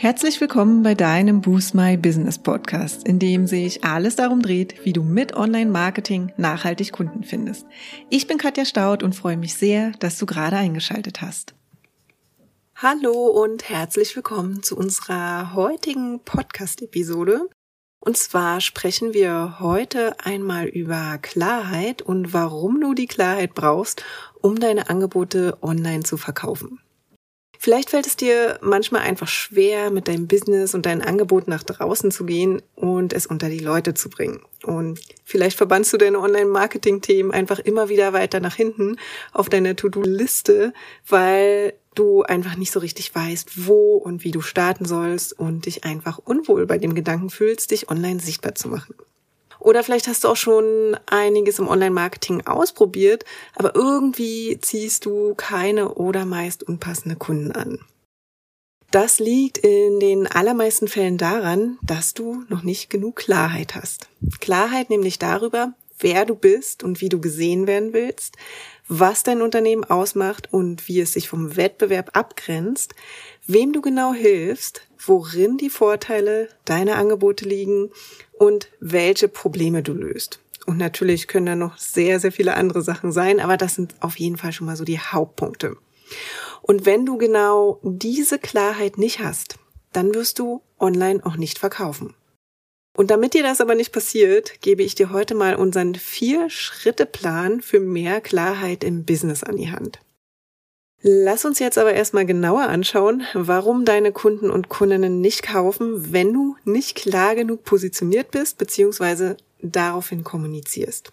Herzlich willkommen bei deinem Boost My Business Podcast, in dem sich alles darum dreht, wie du mit Online-Marketing nachhaltig Kunden findest. Ich bin Katja Staud und freue mich sehr, dass du gerade eingeschaltet hast. Hallo und herzlich willkommen zu unserer heutigen Podcast-Episode. Und zwar sprechen wir heute einmal über Klarheit und warum du die Klarheit brauchst, um deine Angebote online zu verkaufen. Vielleicht fällt es dir manchmal einfach schwer, mit deinem Business und deinem Angebot nach draußen zu gehen und es unter die Leute zu bringen. Und vielleicht verbannst du deine Online-Marketing-Themen einfach immer wieder weiter nach hinten auf deiner To-Do-Liste, weil du einfach nicht so richtig weißt, wo und wie du starten sollst und dich einfach unwohl bei dem Gedanken fühlst, dich online sichtbar zu machen. Oder vielleicht hast du auch schon einiges im Online-Marketing ausprobiert, aber irgendwie ziehst du keine oder meist unpassende Kunden an. Das liegt in den allermeisten Fällen daran, dass du noch nicht genug Klarheit hast. Klarheit nämlich darüber, wer du bist und wie du gesehen werden willst, was dein Unternehmen ausmacht und wie es sich vom Wettbewerb abgrenzt, wem du genau hilfst, worin die Vorteile deiner Angebote liegen und welche Probleme du löst. Und natürlich können da noch sehr, sehr viele andere Sachen sein, aber das sind auf jeden Fall schon mal so die Hauptpunkte. Und wenn du genau diese Klarheit nicht hast, dann wirst du online auch nicht verkaufen. Und damit dir das aber nicht passiert, gebe ich dir heute mal unseren Vier-Schritte-Plan für mehr Klarheit im Business an die Hand. Lass uns jetzt aber erstmal genauer anschauen, warum deine Kunden und Kundinnen nicht kaufen, wenn du nicht klar genug positioniert bist bzw. daraufhin kommunizierst.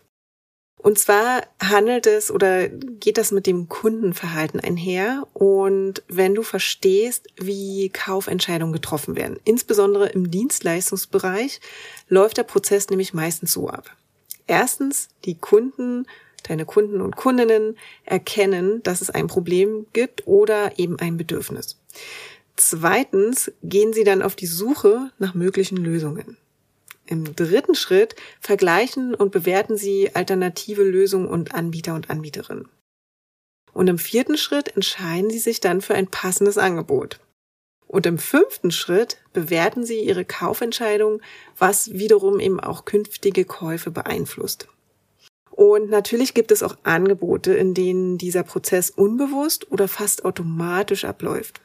Und zwar handelt es oder geht das mit dem Kundenverhalten einher und wenn du verstehst, wie Kaufentscheidungen getroffen werden, insbesondere im Dienstleistungsbereich, läuft der Prozess nämlich meistens so ab. Erstens, die Kunden deine Kunden und Kundinnen erkennen, dass es ein Problem gibt oder eben ein Bedürfnis. Zweitens gehen sie dann auf die Suche nach möglichen Lösungen. Im dritten Schritt vergleichen und bewerten sie alternative Lösungen und Anbieter und Anbieterinnen. Und im vierten Schritt entscheiden sie sich dann für ein passendes Angebot. Und im fünften Schritt bewerten sie ihre Kaufentscheidung, was wiederum eben auch künftige Käufe beeinflusst. Und natürlich gibt es auch Angebote, in denen dieser Prozess unbewusst oder fast automatisch abläuft.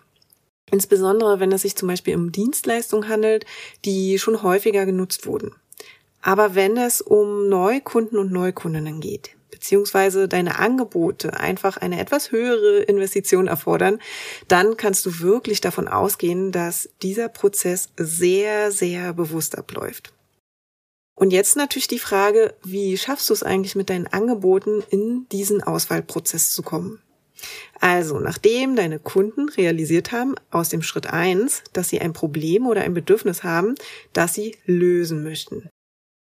Insbesondere wenn es sich zum Beispiel um Dienstleistungen handelt, die schon häufiger genutzt wurden. Aber wenn es um Neukunden und Neukundinnen geht, beziehungsweise deine Angebote einfach eine etwas höhere Investition erfordern, dann kannst du wirklich davon ausgehen, dass dieser Prozess sehr, sehr bewusst abläuft. Und jetzt natürlich die Frage, wie schaffst du es eigentlich mit deinen Angeboten in diesen Auswahlprozess zu kommen? Also, nachdem deine Kunden realisiert haben aus dem Schritt eins, dass sie ein Problem oder ein Bedürfnis haben, das sie lösen möchten,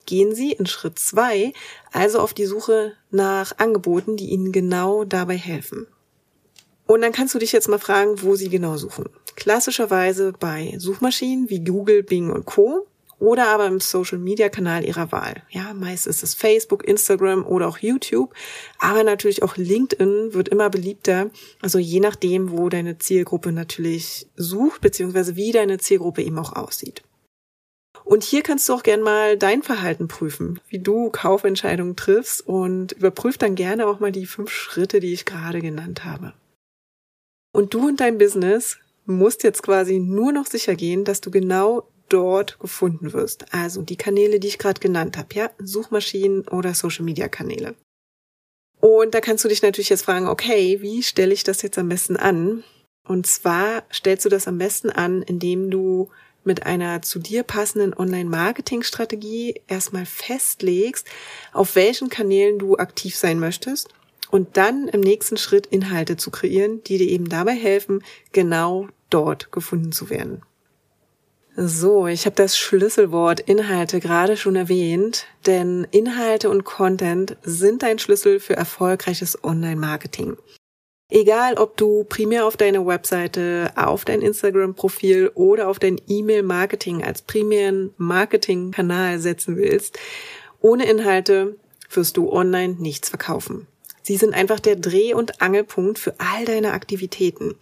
gehen sie in Schritt zwei also auf die Suche nach Angeboten, die ihnen genau dabei helfen. Und dann kannst du dich jetzt mal fragen, wo sie genau suchen. Klassischerweise bei Suchmaschinen wie Google, Bing und Co oder aber im Social Media Kanal ihrer Wahl. Ja, meist ist es Facebook, Instagram oder auch YouTube, aber natürlich auch LinkedIn wird immer beliebter. Also je nachdem, wo deine Zielgruppe natürlich sucht, beziehungsweise wie deine Zielgruppe eben auch aussieht. Und hier kannst du auch gern mal dein Verhalten prüfen, wie du Kaufentscheidungen triffst und überprüf dann gerne auch mal die fünf Schritte, die ich gerade genannt habe. Und du und dein Business musst jetzt quasi nur noch sicher gehen, dass du genau dort gefunden wirst. Also die Kanäle, die ich gerade genannt habe, ja, Suchmaschinen oder Social Media Kanäle. Und da kannst du dich natürlich jetzt fragen, okay, wie stelle ich das jetzt am besten an? Und zwar stellst du das am besten an, indem du mit einer zu dir passenden Online-Marketing-Strategie erstmal festlegst, auf welchen Kanälen du aktiv sein möchtest und dann im nächsten Schritt Inhalte zu kreieren, die dir eben dabei helfen, genau dort gefunden zu werden. So, ich habe das Schlüsselwort Inhalte gerade schon erwähnt, denn Inhalte und Content sind ein Schlüssel für erfolgreiches Online-Marketing. Egal, ob du primär auf deine Webseite, auf dein Instagram-Profil oder auf dein E-Mail-Marketing als primären Marketing-Kanal setzen willst, ohne Inhalte wirst du online nichts verkaufen. Sie sind einfach der Dreh- und Angelpunkt für all deine Aktivitäten.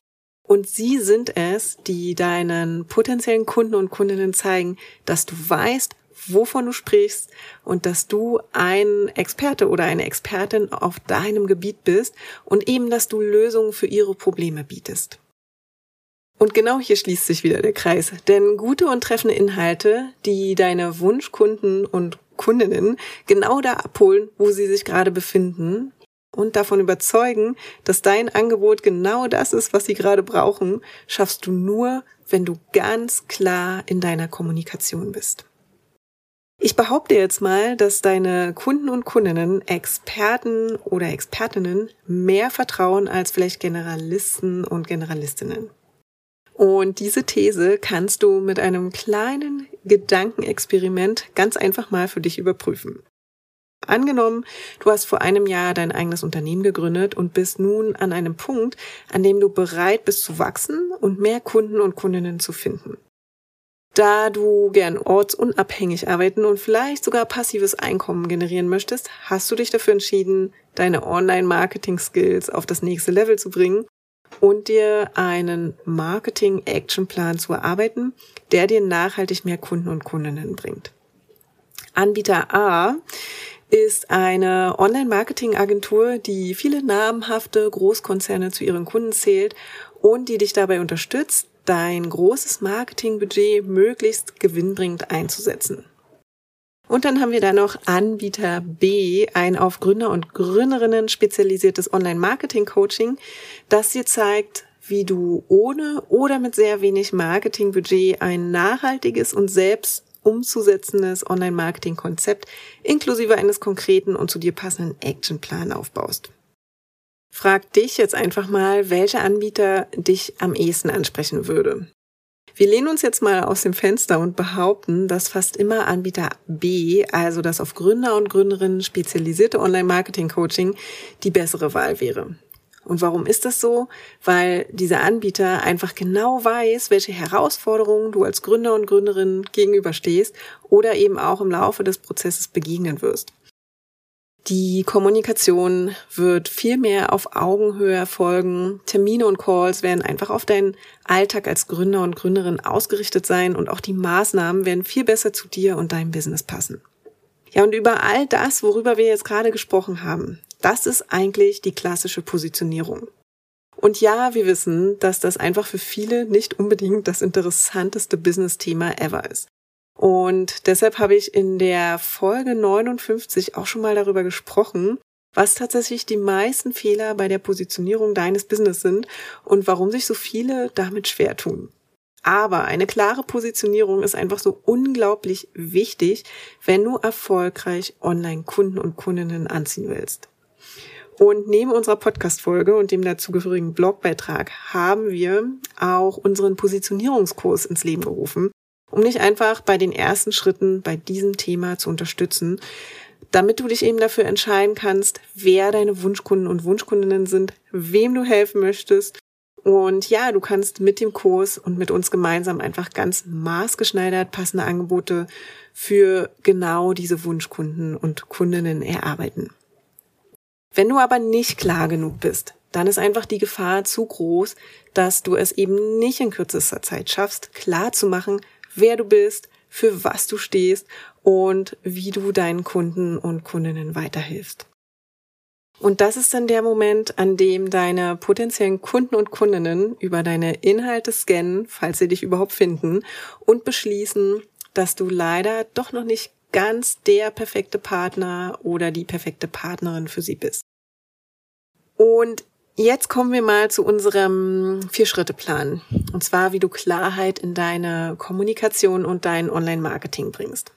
Und sie sind es, die deinen potenziellen Kunden und Kundinnen zeigen, dass du weißt, wovon du sprichst und dass du ein Experte oder eine Expertin auf deinem Gebiet bist und eben, dass du Lösungen für ihre Probleme bietest. Und genau hier schließt sich wieder der Kreis, denn gute und treffende Inhalte, die deine Wunschkunden und Kundinnen genau da abholen, wo sie sich gerade befinden und davon überzeugen, dass dein Angebot genau das ist, was sie gerade brauchen, schaffst du nur, wenn du ganz klar in deiner Kommunikation bist. Ich behaupte jetzt mal, dass deine Kunden und Kundinnen Experten oder Expertinnen mehr vertrauen als vielleicht Generalisten und Generalistinnen. Und diese These kannst du mit einem kleinen Gedankenexperiment ganz einfach mal für dich überprüfen. Angenommen, du hast vor einem Jahr dein eigenes Unternehmen gegründet und bist nun an einem Punkt, an dem du bereit bist zu wachsen und mehr Kunden und Kundinnen zu finden. Da du gern ortsunabhängig arbeiten und vielleicht sogar passives Einkommen generieren möchtest, hast du dich dafür entschieden, deine Online-Marketing-Skills auf das nächste Level zu bringen und dir einen Marketing-Action-Plan zu erarbeiten, der dir nachhaltig mehr Kunden und Kundinnen bringt. Anbieter A ist eine Online-Marketing-Agentur, die viele namhafte Großkonzerne zu ihren Kunden zählt und die dich dabei unterstützt, dein großes Marketingbudget möglichst gewinnbringend einzusetzen. Und dann haben wir da noch Anbieter B, ein auf Gründer und Gründerinnen spezialisiertes Online-Marketing-Coaching, das dir zeigt, wie du ohne oder mit sehr wenig Marketingbudget ein nachhaltiges und selbst umzusetzendes Online-Marketing-Konzept inklusive eines konkreten und zu dir passenden Actionplan aufbaust. Frag dich jetzt einfach mal, welcher Anbieter dich am ehesten ansprechen würde. Wir lehnen uns jetzt mal aus dem Fenster und behaupten, dass fast immer Anbieter B, also das auf Gründer und Gründerinnen spezialisierte Online-Marketing-Coaching, die bessere Wahl wäre. Und warum ist das so? Weil dieser Anbieter einfach genau weiß, welche Herausforderungen du als Gründer und Gründerin gegenüberstehst oder eben auch im Laufe des Prozesses begegnen wirst. Die Kommunikation wird viel mehr auf Augenhöhe erfolgen. Termine und Calls werden einfach auf deinen Alltag als Gründer und Gründerin ausgerichtet sein und auch die Maßnahmen werden viel besser zu dir und deinem Business passen. Ja, und über all das, worüber wir jetzt gerade gesprochen haben, das ist eigentlich die klassische Positionierung. Und ja, wir wissen, dass das einfach für viele nicht unbedingt das interessanteste Business-Thema ever ist. Und deshalb habe ich in der Folge 59 auch schon mal darüber gesprochen, was tatsächlich die meisten Fehler bei der Positionierung deines Business sind und warum sich so viele damit schwer tun. Aber eine klare Positionierung ist einfach so unglaublich wichtig, wenn du erfolgreich Online-Kunden und Kundinnen anziehen willst. Und neben unserer Podcast-Folge und dem dazugehörigen Blogbeitrag haben wir auch unseren Positionierungskurs ins Leben gerufen, um dich einfach bei den ersten Schritten bei diesem Thema zu unterstützen, damit du dich eben dafür entscheiden kannst, wer deine Wunschkunden und Wunschkundinnen sind, wem du helfen möchtest. Und ja, du kannst mit dem Kurs und mit uns gemeinsam einfach ganz maßgeschneidert passende Angebote für genau diese Wunschkunden und Kundinnen erarbeiten. Wenn du aber nicht klar genug bist, dann ist einfach die Gefahr zu groß, dass du es eben nicht in kürzester Zeit schaffst, klar zu machen, wer du bist, für was du stehst und wie du deinen Kunden und Kundinnen weiterhilfst. Und das ist dann der Moment, an dem deine potenziellen Kunden und Kundinnen über deine Inhalte scannen, falls sie dich überhaupt finden, und beschließen, dass du leider doch noch nicht ganz der perfekte Partner oder die perfekte Partnerin für sie bist. Und Jetzt kommen wir mal zu unserem Vier-Schritte-Plan. Und zwar, wie du Klarheit in deine Kommunikation und dein Online-Marketing bringst.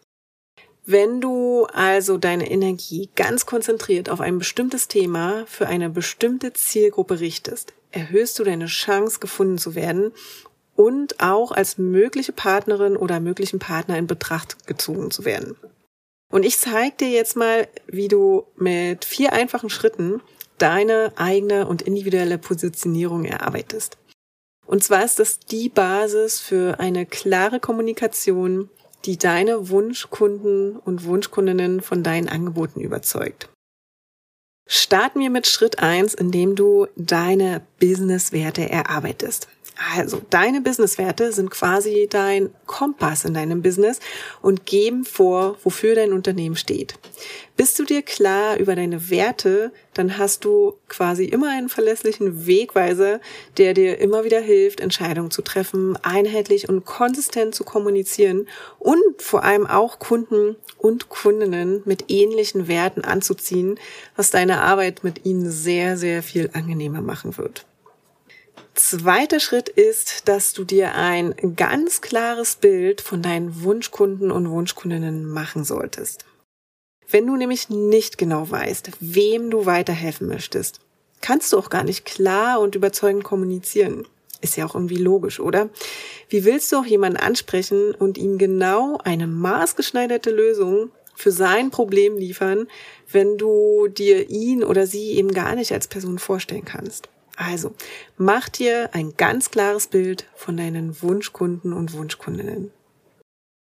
Wenn du also deine Energie ganz konzentriert auf ein bestimmtes Thema für eine bestimmte Zielgruppe richtest, erhöhst du deine Chance, gefunden zu werden und auch als mögliche Partnerin oder möglichen Partner in Betracht gezogen zu werden. Und ich zeige dir jetzt mal, wie du mit vier einfachen Schritten deine eigene und individuelle Positionierung erarbeitest. Und zwar ist das die Basis für eine klare Kommunikation, die deine Wunschkunden und Wunschkundinnen von deinen Angeboten überzeugt. Starten wir mit Schritt eins, indem du deine Businesswerte erarbeitest. Also deine Businesswerte sind quasi dein Kompass in deinem Business und geben vor, wofür dein Unternehmen steht. Bist du dir klar über deine Werte, dann hast du quasi immer einen verlässlichen Wegweiser, der dir immer wieder hilft, Entscheidungen zu treffen, einheitlich und konsistent zu kommunizieren und vor allem auch Kunden und Kundinnen mit ähnlichen Werten anzuziehen, was deine Arbeit mit ihnen sehr, sehr viel angenehmer machen wird. Zweiter Schritt ist, dass du dir ein ganz klares Bild von deinen Wunschkunden und Wunschkundinnen machen solltest. Wenn du nämlich nicht genau weißt, wem du weiterhelfen möchtest, kannst du auch gar nicht klar und überzeugend kommunizieren. Ist ja auch irgendwie logisch, oder? Wie willst du auch jemanden ansprechen und ihm genau eine maßgeschneiderte Lösung für sein Problem liefern, wenn du dir ihn oder sie eben gar nicht als Person vorstellen kannst? Also, mach dir ein ganz klares Bild von deinen Wunschkunden und Wunschkundinnen.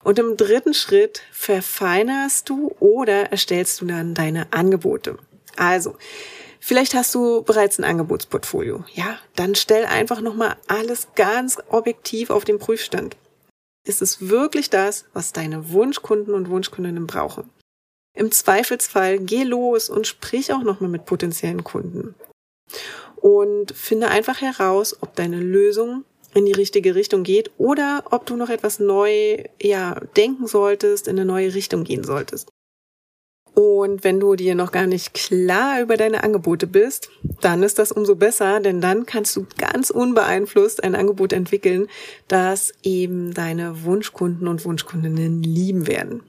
Und im dritten Schritt verfeinerst du oder erstellst du dann deine Angebote. Also, vielleicht hast du bereits ein Angebotsportfolio. Ja, dann stell einfach nochmal alles ganz objektiv auf den Prüfstand. Ist es wirklich das, was deine Wunschkunden und Wunschkundinnen brauchen? Im Zweifelsfall geh los und sprich auch nochmal mit potenziellen Kunden. Und finde einfach heraus, ob deine Lösung in die richtige Richtung geht oder ob du noch etwas neu, ja, denken solltest, in eine neue Richtung gehen solltest. Und wenn du dir noch gar nicht klar über deine Angebote bist, dann ist das umso besser, denn dann kannst du ganz unbeeinflusst ein Angebot entwickeln, das eben deine Wunschkunden und Wunschkundinnen lieben werden.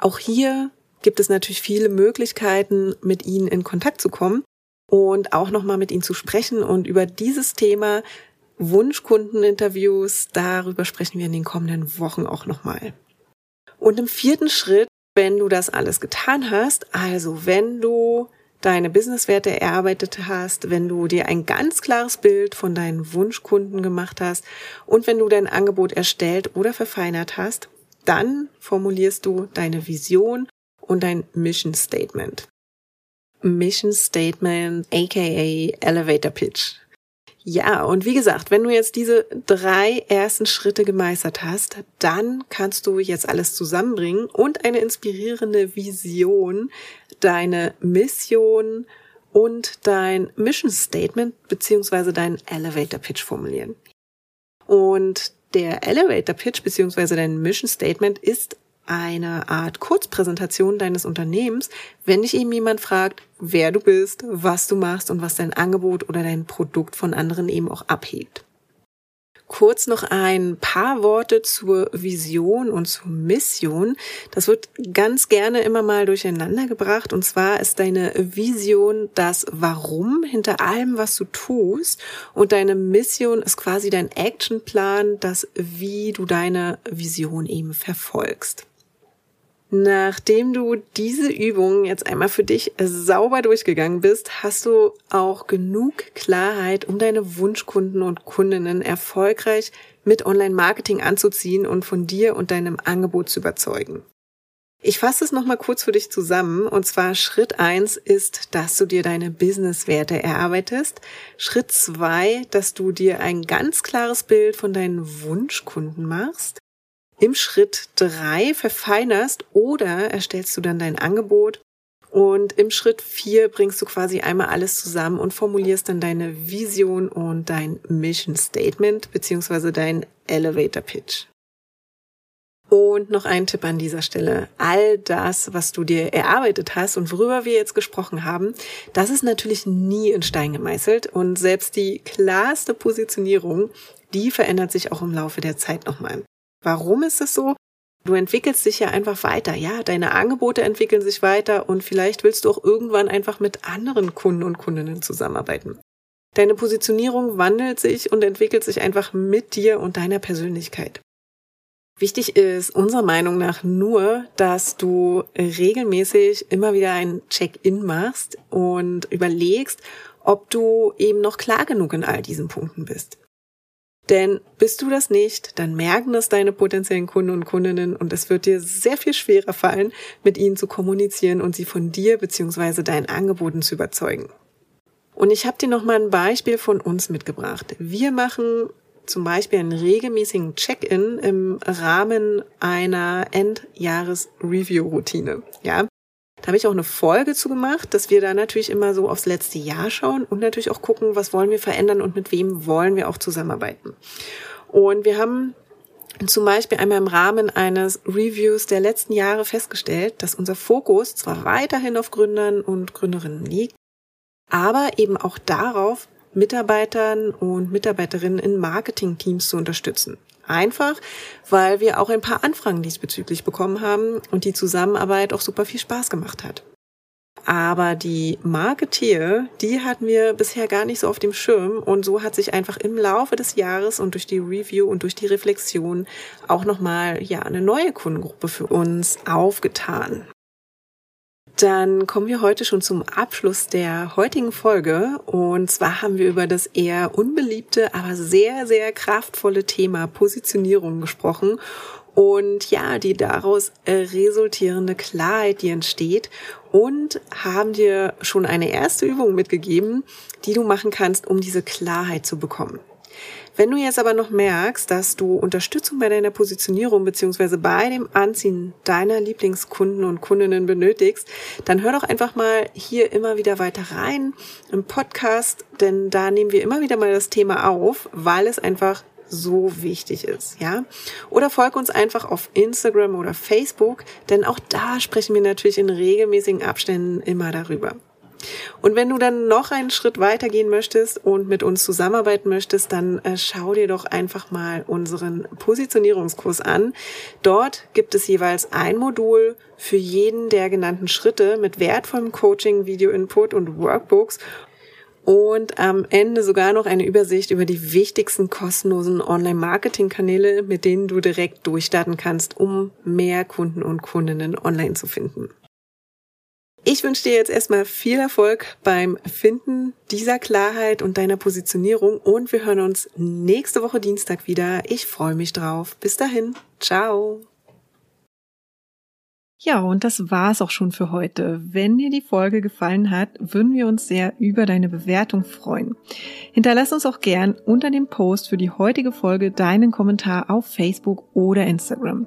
Auch hier gibt es natürlich viele Möglichkeiten, mit ihnen in Kontakt zu kommen und auch nochmal mit ihnen zu sprechen und über dieses Thema Wunschkundeninterviews. Darüber sprechen wir in den kommenden Wochen auch nochmal. Und im vierten Schritt, wenn du das alles getan hast, also wenn du deine Businesswerte erarbeitet hast, wenn du dir ein ganz klares Bild von deinen Wunschkunden gemacht hast und wenn du dein Angebot erstellt oder verfeinert hast, dann formulierst du deine Vision und dein Mission Statement. Mission Statement, aka Elevator Pitch. Ja, und wie gesagt, wenn du jetzt diese drei ersten Schritte gemeistert hast, dann kannst du jetzt alles zusammenbringen und eine inspirierende Vision, deine Mission und dein Mission Statement beziehungsweise dein Elevator Pitch formulieren. Und der Elevator Pitch beziehungsweise dein Mission Statement ist eine Art Kurzpräsentation deines Unternehmens, wenn dich eben jemand fragt, wer du bist, was du machst und was dein Angebot oder dein Produkt von anderen eben auch abhebt. Kurz noch ein paar Worte zur Vision und zur Mission. Das wird ganz gerne immer mal durcheinander gebracht. Und zwar ist deine Vision das Warum hinter allem, was du tust. Und deine Mission ist quasi dein Actionplan, das Wie du deine Vision eben verfolgst. Nachdem du diese Übung jetzt einmal für dich sauber durchgegangen bist, hast du auch genug Klarheit, um deine Wunschkunden und Kundinnen erfolgreich mit Online-Marketing anzuziehen und von dir und deinem Angebot zu überzeugen. Ich fasse es nochmal kurz für dich zusammen. Und zwar Schritt eins ist, dass du dir deine Businesswerte erarbeitest. Schritt zwei, dass du dir ein ganz klares Bild von deinen Wunschkunden machst im Schritt drei verfeinerst oder erstellst du dann dein Angebot und im Schritt vier bringst du quasi einmal alles zusammen und formulierst dann deine Vision und dein Mission Statement beziehungsweise dein Elevator Pitch. Und noch ein Tipp an dieser Stelle. All das, was du dir erarbeitet hast und worüber wir jetzt gesprochen haben, das ist natürlich nie in Stein gemeißelt und selbst die klarste Positionierung, die verändert sich auch im Laufe der Zeit nochmal. Warum ist es so? Du entwickelst dich ja einfach weiter. Ja, deine Angebote entwickeln sich weiter und vielleicht willst du auch irgendwann einfach mit anderen Kunden und Kundinnen zusammenarbeiten. Deine Positionierung wandelt sich und entwickelt sich einfach mit dir und deiner Persönlichkeit. Wichtig ist unserer Meinung nach nur, dass du regelmäßig immer wieder ein Check-in machst und überlegst, ob du eben noch klar genug in all diesen Punkten bist. Denn bist du das nicht, dann merken das deine potenziellen Kunden und Kundinnen und es wird dir sehr viel schwerer fallen, mit ihnen zu kommunizieren und sie von dir bzw. deinen Angeboten zu überzeugen. Und ich habe dir noch mal ein Beispiel von uns mitgebracht. Wir machen zum Beispiel einen regelmäßigen Check-in im Rahmen einer Endjahres-Review-Routine. Ja, da habe ich auch eine Folge zu gemacht, dass wir da natürlich immer so aufs letzte Jahr schauen und natürlich auch gucken, was wollen wir verändern und mit wem wollen wir auch zusammenarbeiten. Und wir haben zum Beispiel einmal im Rahmen eines Reviews der letzten Jahre festgestellt, dass unser Fokus zwar weiterhin auf Gründern und Gründerinnen liegt, aber eben auch darauf, Mitarbeitern und Mitarbeiterinnen in Marketingteams zu unterstützen. Einfach, weil wir auch ein paar Anfragen diesbezüglich bekommen haben und die Zusammenarbeit auch super viel Spaß gemacht hat. Aber die Marketeer, die hatten wir bisher gar nicht so auf dem Schirm und so hat sich einfach im Laufe des Jahres und durch die Review und durch die Reflexion auch nochmal, ja, eine neue Kundengruppe für uns aufgetan. Dann kommen wir heute schon zum Abschluss der heutigen Folge. Und zwar haben wir über das eher unbeliebte, aber sehr, sehr kraftvolle Thema Positionierung gesprochen. Und ja, die daraus resultierende Klarheit, die entsteht. Und haben dir schon eine erste Übung mitgegeben, die du machen kannst, um diese Klarheit zu bekommen. Wenn du jetzt aber noch merkst, dass du Unterstützung bei deiner Positionierung beziehungsweise bei dem Anziehen deiner Lieblingskunden und Kundinnen benötigst, dann hör doch einfach mal hier immer wieder weiter rein im Podcast, denn da nehmen wir immer wieder mal das Thema auf, weil es einfach so wichtig ist, ja? Oder folg uns einfach auf Instagram oder Facebook, denn auch da sprechen wir natürlich in regelmäßigen Abständen immer darüber. Und wenn du dann noch einen Schritt weiter gehen möchtest und mit uns zusammenarbeiten möchtest, dann äh, schau dir doch einfach mal unseren Positionierungskurs an. Dort gibt es jeweils ein Modul für jeden der genannten Schritte mit wertvollem Coaching, Video-Input und Workbooks und am Ende sogar noch eine Übersicht über die wichtigsten kostenlosen Online-Marketing-Kanäle, mit denen du direkt durchstarten kannst, um mehr Kunden und Kundinnen online zu finden. Ich wünsche dir jetzt erstmal viel Erfolg beim Finden dieser Klarheit und deiner Positionierung und wir hören uns nächste Woche Dienstag wieder. Ich freue mich drauf. Bis dahin. Ciao. Ja, und das war's auch schon für heute. Wenn dir die Folge gefallen hat, würden wir uns sehr über deine Bewertung freuen. Hinterlass uns auch gern unter dem Post für die heutige Folge deinen Kommentar auf Facebook oder Instagram.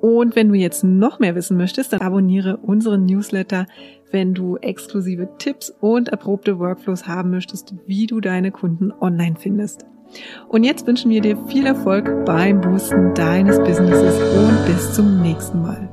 Und wenn du jetzt noch mehr wissen möchtest, dann abonniere unseren Newsletter, wenn du exklusive Tipps und erprobte Workflows haben möchtest, wie du deine Kunden online findest. Und jetzt wünschen wir dir viel Erfolg beim Boosten deines Businesses und bis zum nächsten Mal.